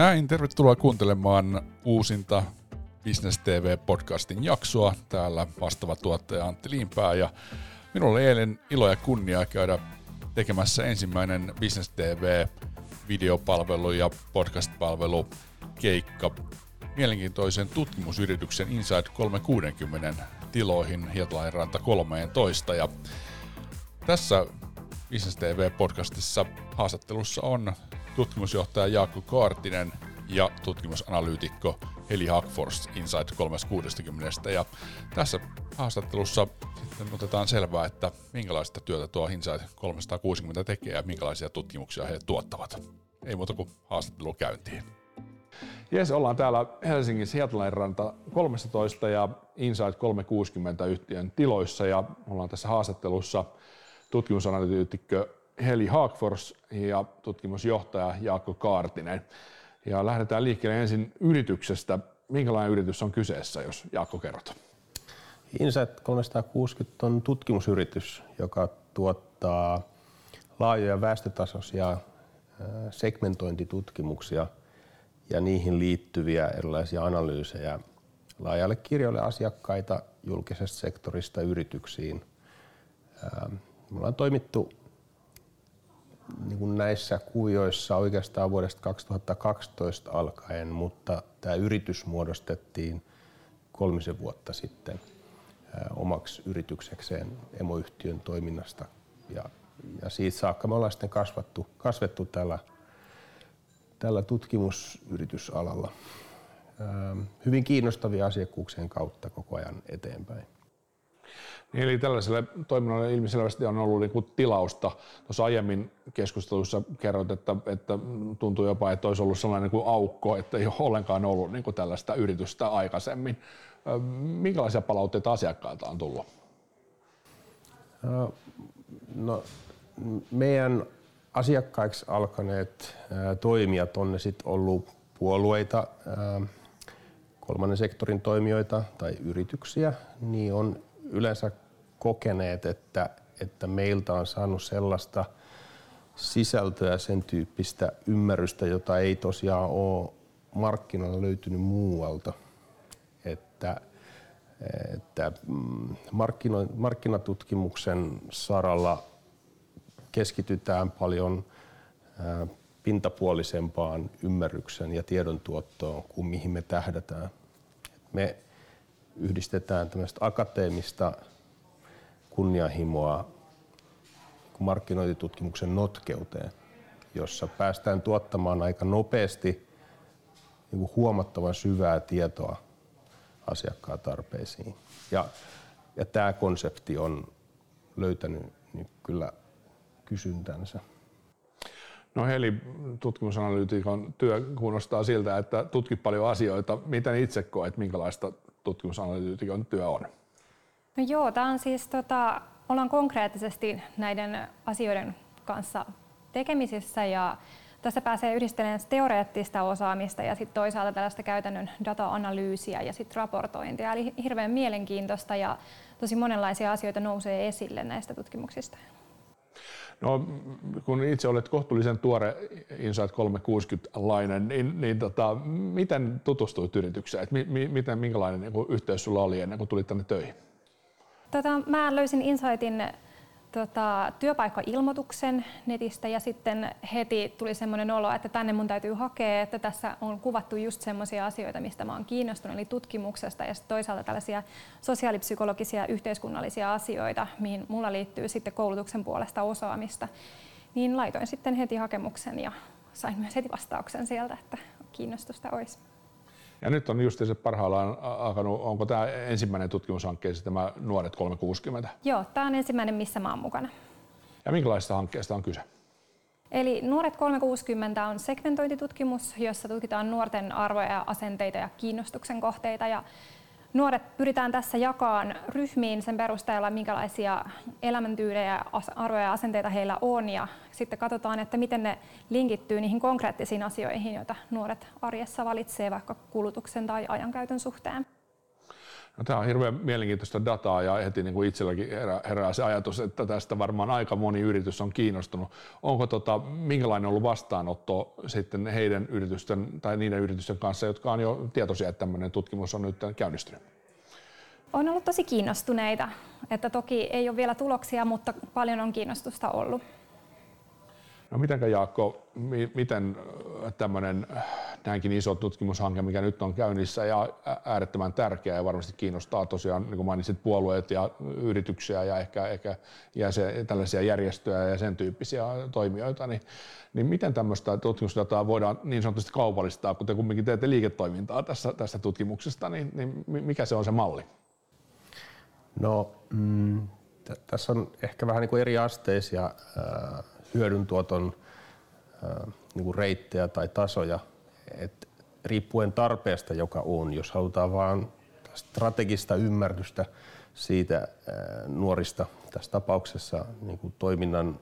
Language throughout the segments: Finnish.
Näin, tervetuloa kuuntelemaan uusinta Business TV-podcastin jaksoa. Täällä vastaava tuottaja Antti Liimpää ja minulla oli eilen ilo ja kunnia käydä tekemässä ensimmäinen Business TV videopalvelu ja podcast-palvelu keikka mielenkiintoisen tutkimusyrityksen Inside 360 tiloihin Hietalainranta 13. Ja tässä Business TV-podcastissa haastattelussa on tutkimusjohtaja Jaakko Kaartinen ja tutkimusanalyytikko Heli Hackfors Inside 360. Ja tässä haastattelussa sitten otetaan selvää, että minkälaista työtä tuo Inside 360 tekee ja minkälaisia tutkimuksia he tuottavat. Ei muuta kuin haastattelu käyntiin. Jes, ollaan täällä Helsingissä Hietalainranta 13 ja Inside 360 yhtiön tiloissa ja ollaan tässä haastattelussa tutkimusanalyytikkö Heli Haakfors ja tutkimusjohtaja Jaakko Kaartinen. Ja lähdetään liikkeelle ensin yrityksestä. Minkälainen yritys on kyseessä, jos Jaakko kerrot? Insight 360 on tutkimusyritys, joka tuottaa laajoja väestötasoisia segmentointitutkimuksia ja niihin liittyviä erilaisia analyysejä laajalle kirjoille asiakkaita julkisesta sektorista yrityksiin. Me ollaan toimittu niin kuin näissä kuvioissa oikeastaan vuodesta 2012 alkaen, mutta tämä yritys muodostettiin kolmisen vuotta sitten omaksi yrityksekseen emoyhtiön toiminnasta. Ja, ja siitä saakka me ollaan sitten kasvattu, kasvettu tällä, tällä tutkimusyritysalalla hyvin kiinnostavia asiakkuuksien kautta koko ajan eteenpäin. Eli tällaiselle toiminnalle ilmiselvästi on ollut niin kuin tilausta. Tuossa aiemmin keskustelussa kerroit, että, että tuntuu jopa, että olisi ollut sellainen kuin aukko, että ei ole ollenkaan ollut niin kuin tällaista yritystä aikaisemmin. Minkälaisia palautteita asiakkailta on tullut? No, meidän asiakkaiksi alkaneet toimijat on ne sitten ollut puolueita, kolmannen sektorin toimijoita tai yrityksiä, niin on yleensä kokeneet, että, että meiltä on saanut sellaista sisältöä, sen tyyppistä ymmärrystä, jota ei tosiaan ole markkinoilla löytynyt muualta. Että, että mm, markkino, markkinatutkimuksen saralla keskitytään paljon pintapuolisempaan ymmärryksen ja tiedontuottoon kuin mihin me tähdätään. Me yhdistetään tämmöistä akateemista kunnianhimoa markkinointitutkimuksen notkeuteen, jossa päästään tuottamaan aika nopeasti niin huomattavan syvää tietoa asiakkaan tarpeisiin. Ja, ja tämä konsepti on löytänyt niin kyllä kysyntänsä. No Heli, tutkimusanalyytikon työ kuulostaa siltä, että tutkit paljon asioita. Miten itse koet, minkälaista tutkimusanalyytikon työ on? No joo, tämä on siis, tota, ollaan konkreettisesti näiden asioiden kanssa tekemisissä ja tässä pääsee yhdistelemään teoreettista osaamista ja sitten toisaalta tällaista käytännön data-analyysiä ja sitten raportointia. Eli hirveän mielenkiintoista ja tosi monenlaisia asioita nousee esille näistä tutkimuksista. No, kun itse olet kohtuullisen tuore Insight 360-lainen, niin, niin tota, miten tutustuit yritykseen? Et mi, mi, miten, minkälainen niin yhteys sulla oli ennen kuin tulit tänne töihin? Tota, mä löysin Insightin tota, työpaikkailmoituksen netistä ja sitten heti tuli semmoinen olo, että tänne mun täytyy hakea, että tässä on kuvattu just semmoisia asioita, mistä mä oon kiinnostunut, eli tutkimuksesta ja toisaalta tällaisia sosiaalipsykologisia yhteiskunnallisia asioita, mihin mulla liittyy sitten koulutuksen puolesta osaamista. Niin laitoin sitten heti hakemuksen ja sain myös heti vastauksen sieltä, että kiinnostusta olisi. Ja nyt on just se parhaillaan alkanut, onko tämä ensimmäinen tutkimushankkeessa tämä Nuoret 360? Joo, tämä on ensimmäinen, missä mä oon mukana. Ja minkälaisesta hankkeesta on kyse? Eli Nuoret 360 on segmentointitutkimus, jossa tutkitaan nuorten arvoja, asenteita ja kiinnostuksen kohteita. Ja nuoret pyritään tässä jakamaan ryhmiin sen perusteella, minkälaisia elämäntyylejä, arvoja ja asenteita heillä on. Ja sitten katsotaan, että miten ne linkittyy niihin konkreettisiin asioihin, joita nuoret arjessa valitsee vaikka kulutuksen tai ajankäytön suhteen. No, tämä on hirveän mielenkiintoista dataa ja heti niin kuin itselläkin herää, herää se ajatus, että tästä varmaan aika moni yritys on kiinnostunut. Onko tota, minkälainen ollut vastaanotto sitten heidän yritysten tai niiden yritysten kanssa, jotka on jo tietoisia, että tämmöinen tutkimus on nyt käynnistynyt? On ollut tosi kiinnostuneita, että toki ei ole vielä tuloksia, mutta paljon on kiinnostusta ollut. No mitenkä Jaakko, miten tämmöinen näinkin iso tutkimushanke, mikä nyt on käynnissä ja äärettömän tärkeä ja varmasti kiinnostaa tosiaan, niin kuin mainitsit, puolueet ja yrityksiä ja ehkä, ehkä jäsen, tällaisia järjestöjä ja sen tyyppisiä toimijoita, niin, niin miten tämmöistä tutkimusdataa voidaan niin sanotusti kaupallistaa, kun te kumminkin teette liiketoimintaa tässä, tästä tutkimuksesta, niin, niin mikä se on se malli? No, mm, t- tässä on ehkä vähän niin kuin eri asteisia äh, hyödyntuoton niin reittejä tai tasoja et riippuen tarpeesta, joka on, jos halutaan vain strategista ymmärrystä siitä nuorista tässä tapauksessa niin kuin toiminnan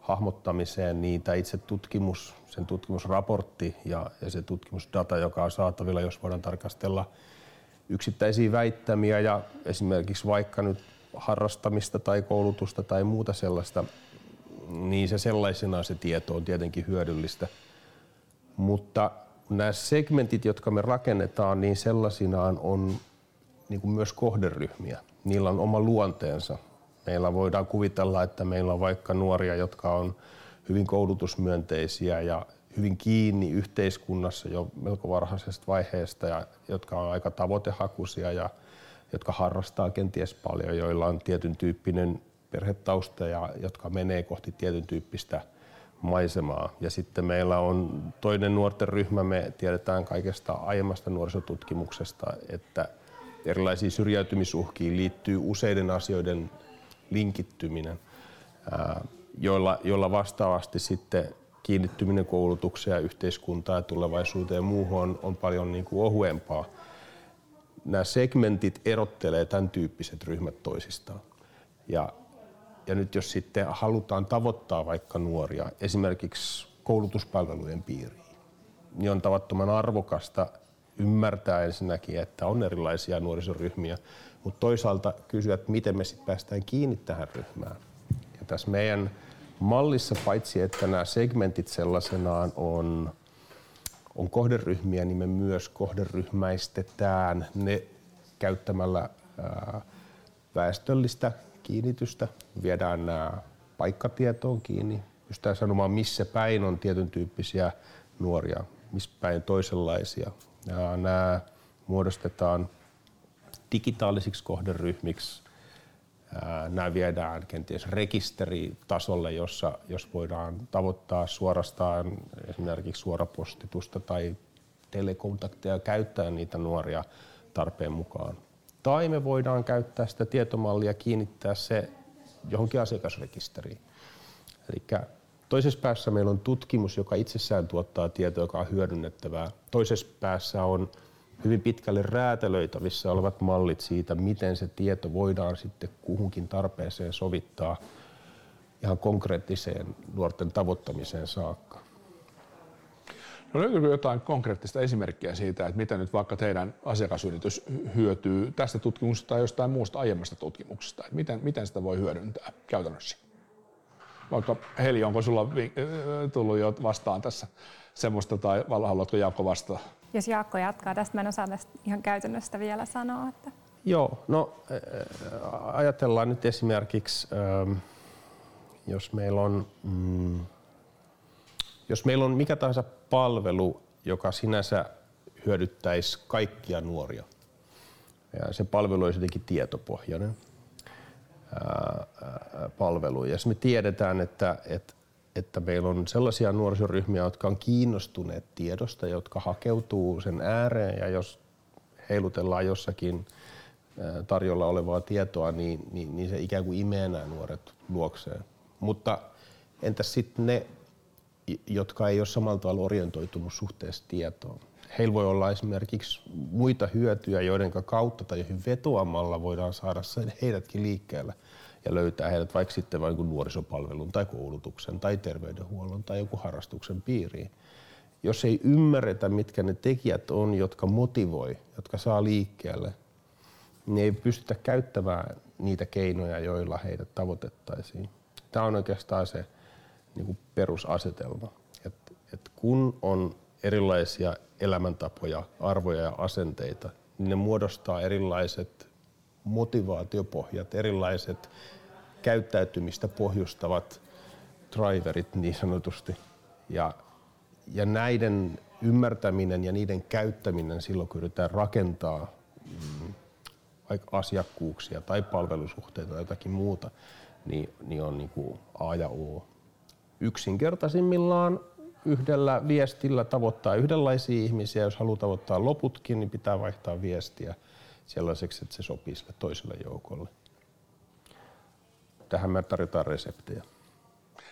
hahmottamiseen, niin tämä itse tutkimus, sen tutkimusraportti ja, ja se tutkimusdata, joka on saatavilla, jos voidaan tarkastella yksittäisiä väittämiä ja esimerkiksi vaikka nyt harrastamista tai koulutusta tai muuta sellaista, niin se sellaisena se tieto on tietenkin hyödyllistä. Mutta nämä segmentit, jotka me rakennetaan, niin sellaisinaan on niin kuin myös kohderyhmiä. Niillä on oma luonteensa. Meillä voidaan kuvitella, että meillä on vaikka nuoria, jotka on hyvin koulutusmyönteisiä ja hyvin kiinni yhteiskunnassa jo melko varhaisesta vaiheesta ja jotka on aika tavoitehakuisia ja jotka harrastaa kenties paljon, joilla on tietyn tyyppinen perhetausta ja jotka menee kohti tietyn tyyppistä maisemaa. Ja sitten meillä on toinen nuorten ryhmä, me tiedetään kaikesta aiemmasta nuorisotutkimuksesta, että erilaisiin syrjäytymisuhkiin liittyy useiden asioiden linkittyminen, joilla, joilla vastaavasti sitten kiinnittyminen koulutukseen yhteiskuntaan ja tulevaisuuteen ja muuhun on, on paljon niin kuin ohuempaa. Nämä segmentit erottelee tämän tyyppiset ryhmät toisistaan. Ja ja nyt jos sitten halutaan tavoittaa vaikka nuoria esimerkiksi koulutuspalvelujen piiriin, niin on tavattoman arvokasta ymmärtää ensinnäkin, että on erilaisia nuorisoryhmiä, mutta toisaalta kysyä, että miten me sitten päästään kiinni tähän ryhmään. Ja tässä meidän mallissa paitsi, että nämä segmentit sellaisenaan on, on kohderyhmiä, niin me myös kohderyhmäistetään ne käyttämällä ää, väestöllistä kiinnitystä, viedään nämä paikkatietoon kiinni, pystytään sanomaan missä päin on tietyn tyyppisiä nuoria, missä päin toisenlaisia. Ja nämä muodostetaan digitaalisiksi kohderyhmiksi. Nämä viedään kenties rekisteritasolle, jossa jos voidaan tavoittaa suorastaan esimerkiksi suorapostitusta tai telekontakteja käyttää niitä nuoria tarpeen mukaan. Tai me voidaan käyttää sitä tietomallia kiinnittää se johonkin asiakasrekisteriin. Eli toisessa päässä meillä on tutkimus, joka itsessään tuottaa tietoa, joka on hyödynnettävää. Toisessa päässä on hyvin pitkälle räätälöitävissä olevat mallit siitä, miten se tieto voidaan sitten kuhunkin tarpeeseen sovittaa ihan konkreettiseen nuorten tavoittamiseen saakka. No löytyykö jotain konkreettista esimerkkiä siitä, että miten nyt vaikka teidän asiakasyritys hyötyy tästä tutkimuksesta tai jostain muusta aiemmasta tutkimuksesta? Että miten, miten sitä voi hyödyntää käytännössä? Vaikka Heli, onko sulla tullut jo vastaan tässä semmoista tai haluatko Jaakko vastaa? Jos Jaakko jatkaa tästä, mä en osaa tästä ihan käytännöstä vielä sanoa. Että... Joo, no ajatellaan nyt esimerkiksi, jos meillä on mm, jos meillä on mikä tahansa palvelu, joka sinänsä hyödyttäisi kaikkia nuoria, ja se palvelu olisi jotenkin tietopohjainen ää, palvelu. Ja jos me tiedetään, että, että, että meillä on sellaisia nuorisoryhmiä, jotka on kiinnostuneet tiedosta, jotka hakeutuu sen ääreen ja jos heilutellaan jossakin tarjolla olevaa tietoa, niin, niin, niin se ikään kuin imee nämä nuoret luokseen. Mutta entäs sitten ne jotka ei ole samalla tavalla orientoitunut suhteessa tietoon. Heillä voi olla esimerkiksi muita hyötyjä, joiden kautta tai joihin vetoamalla voidaan saada heidätkin liikkeelle ja löytää heidät vaikka sitten vain nuorisopalvelun tai koulutuksen tai terveydenhuollon tai joku harrastuksen piiriin. Jos ei ymmärretä, mitkä ne tekijät on, jotka motivoi, jotka saa liikkeelle, niin ei pystytä käyttämään niitä keinoja, joilla heidät tavoitettaisiin. Tämä on oikeastaan se niin kuin perusasetelma. että et kun on erilaisia elämäntapoja, arvoja ja asenteita, niin ne muodostaa erilaiset motivaatiopohjat, erilaiset käyttäytymistä pohjustavat driverit niin sanotusti. Ja, ja näiden ymmärtäminen ja niiden käyttäminen silloin, kun yritetään rakentaa mm, vaikka asiakkuuksia tai palvelusuhteita tai jotakin muuta, niin, niin on niin kuin A ja O. Yksinkertaisimmillaan yhdellä viestillä tavoittaa yhdenlaisia ihmisiä. Jos haluaa tavoittaa loputkin, niin pitää vaihtaa viestiä sellaiseksi, että se sopii sille toiselle joukolle. Tähän me tarjotaan reseptejä.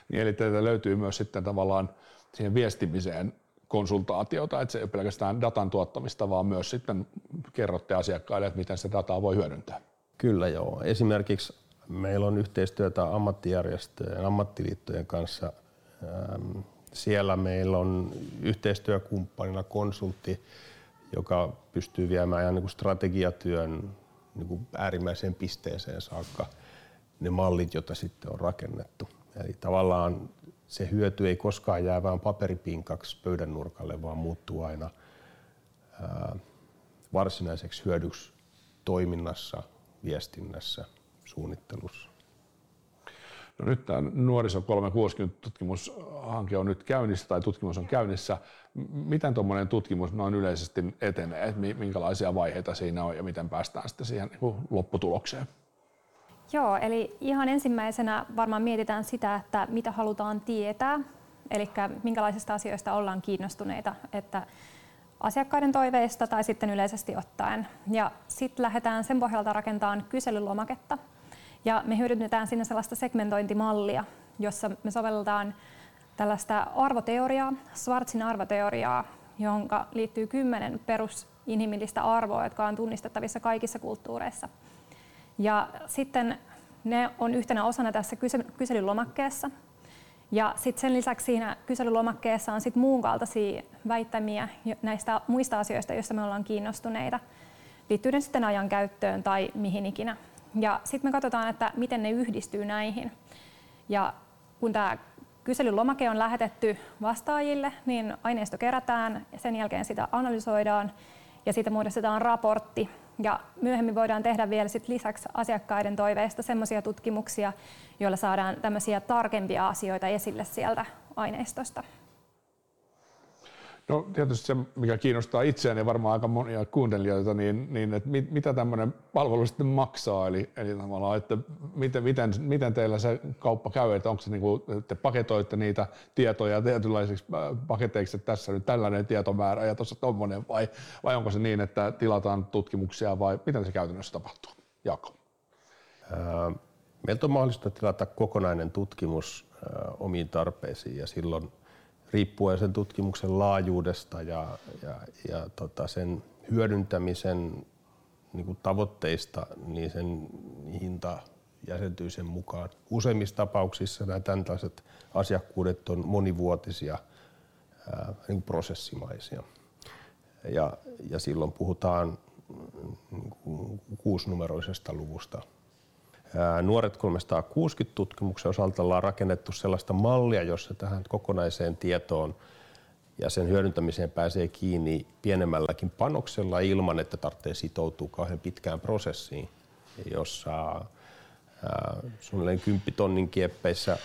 Niin, eli teiltä löytyy myös sitten tavallaan siihen viestimiseen konsultaatiota, että se ei ole pelkästään datan tuottamista, vaan myös sitten kerrotte asiakkaille, että miten se dataa voi hyödyntää. Kyllä joo. Esimerkiksi meillä on yhteistyötä ammattijärjestöjen, ammattiliittojen kanssa. Siellä meillä on yhteistyökumppanina konsultti, joka pystyy viemään ihan niin kuin strategiatyön niin kuin äärimmäiseen pisteeseen saakka ne mallit, joita sitten on rakennettu. Eli tavallaan se hyöty ei koskaan jää vain paperipinkaksi pöydän nurkalle, vaan muuttuu aina ää, varsinaiseksi hyödyksi toiminnassa, viestinnässä, suunnittelussa. No nyt tämä Nuoriso 360 tutkimushanke on nyt käynnissä tai tutkimus on käynnissä. Miten tuommoinen tutkimus noin yleisesti etenee? Minkälaisia vaiheita siinä on ja miten päästään sitten siihen niin lopputulokseen? Joo, eli ihan ensimmäisenä varmaan mietitään sitä, että mitä halutaan tietää, eli minkälaisista asioista ollaan kiinnostuneita, että asiakkaiden toiveista tai sitten yleisesti ottaen. Ja sitten lähdetään sen pohjalta rakentamaan kyselylomaketta. Ja me hyödynnetään sinne sellaista segmentointimallia, jossa me sovelletaan tällaista arvoteoriaa, Schwarzin arvoteoriaa, jonka liittyy kymmenen perusinhimillistä arvoa, jotka on tunnistettavissa kaikissa kulttuureissa. Ja sitten ne on yhtenä osana tässä kyselylomakkeessa. Ja sitten sen lisäksi siinä kyselylomakkeessa on sit muun kaltaisia väittämiä näistä muista asioista, joista me ollaan kiinnostuneita, liittyen sitten ajan käyttöön tai mihin ikinä. Ja sitten me katsotaan, että miten ne yhdistyy näihin. Ja kun tämä kyselylomake on lähetetty vastaajille, niin aineisto kerätään ja sen jälkeen sitä analysoidaan ja siitä muodostetaan raportti. Ja myöhemmin voidaan tehdä vielä sit lisäksi asiakkaiden toiveista sellaisia tutkimuksia, joilla saadaan tämmöisiä tarkempia asioita esille sieltä aineistosta. No tietysti se, mikä kiinnostaa itseäni ja varmaan aika monia kuuntelijoita, niin, niin että mit, mitä tämmöinen palvelu sitten maksaa, eli, eli tavallaan, että miten, miten, miten teillä se kauppa käy, että onko se niin kuin, te paketoitte niitä tietoja tietynlaisiksi äh, paketeiksi, että tässä nyt tällainen tietomäärä ja tuossa tuommoinen, vai, vai onko se niin, että tilataan tutkimuksia vai miten se käytännössä tapahtuu? Jaakko. Meiltä on mahdollista tilata kokonainen tutkimus omiin tarpeisiin ja silloin riippuen sen tutkimuksen laajuudesta ja, ja, ja tota sen hyödyntämisen niin kuin tavoitteista, niin sen hinta jäsentyy sen mukaan. Useimmissa tapauksissa nämä tällaiset asiakkuudet on monivuotisia ää, niin prosessimaisia. Ja, ja silloin puhutaan niin kuin kuusinumeroisesta luvusta Nuoret 360 tutkimuksen osalta ollaan rakennettu sellaista mallia, jossa tähän kokonaiseen tietoon ja sen hyödyntämiseen pääsee kiinni pienemmälläkin panoksella ilman, että tarvitsee sitoutua kauhean pitkään prosessiin, jossa suunnilleen 10 tonnin kieppeissä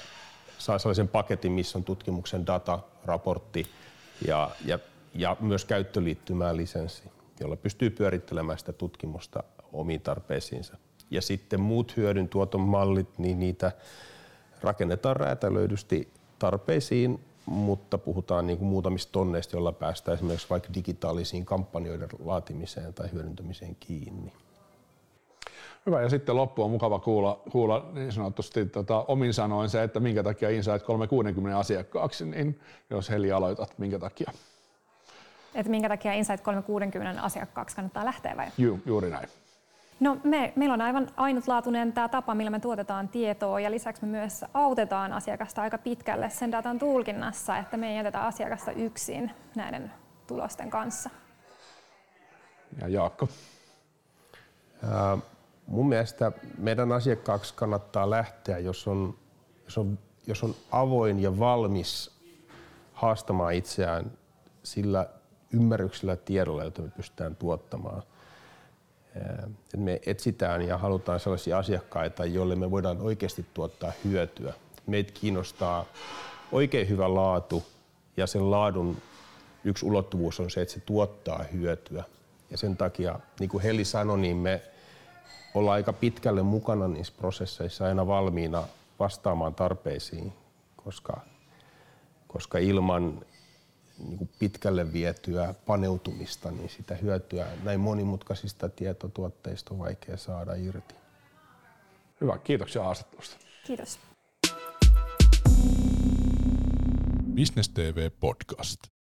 saa sellaisen paketin, missä on tutkimuksen data, raportti ja, ja, ja myös käyttöliittymään lisenssi, jolla pystyy pyörittelemään sitä tutkimusta omiin tarpeisiinsa ja sitten muut hyödyn tuoton mallit, niin niitä rakennetaan räätälöidysti tarpeisiin, mutta puhutaan niin kuin muutamista tonneista, joilla päästään esimerkiksi vaikka digitaalisiin kampanjoiden laatimiseen tai hyödyntämiseen kiinni. Hyvä, ja sitten loppu on mukava kuulla, kuulla niin sanotusti tota, omin sanoin se, että minkä takia Insight 360 asiakkaaksi, niin jos Heli aloitat, minkä takia? Että minkä takia Insight 360 asiakkaaksi kannattaa lähteä vai? Ju, juuri näin. No me, meillä on aivan ainutlaatuinen tämä tapa, millä me tuotetaan tietoa ja lisäksi me myös autetaan asiakasta aika pitkälle sen datan tulkinnassa, että me ei jätetä asiakasta yksin näiden tulosten kanssa. Ja Jaakko? mun mielestä meidän asiakkaaksi kannattaa lähteä, jos on, jos on, jos on avoin ja valmis haastamaan itseään sillä ymmärryksellä tiedolla, jota me pystytään tuottamaan. Et me etsitään ja halutaan sellaisia asiakkaita, joille me voidaan oikeasti tuottaa hyötyä. Meitä kiinnostaa oikein hyvä laatu ja sen laadun yksi ulottuvuus on se, että se tuottaa hyötyä. Ja sen takia, niin kuin Heli sanoi, niin me ollaan aika pitkälle mukana niissä prosesseissa aina valmiina vastaamaan tarpeisiin, koska, koska ilman niin kuin pitkälle vietyä paneutumista, niin sitä hyötyä näin monimutkaisista tietotuotteista on vaikea saada irti. Hyvä, kiitoksia haastattelusta. Kiitos. Business TV Podcast.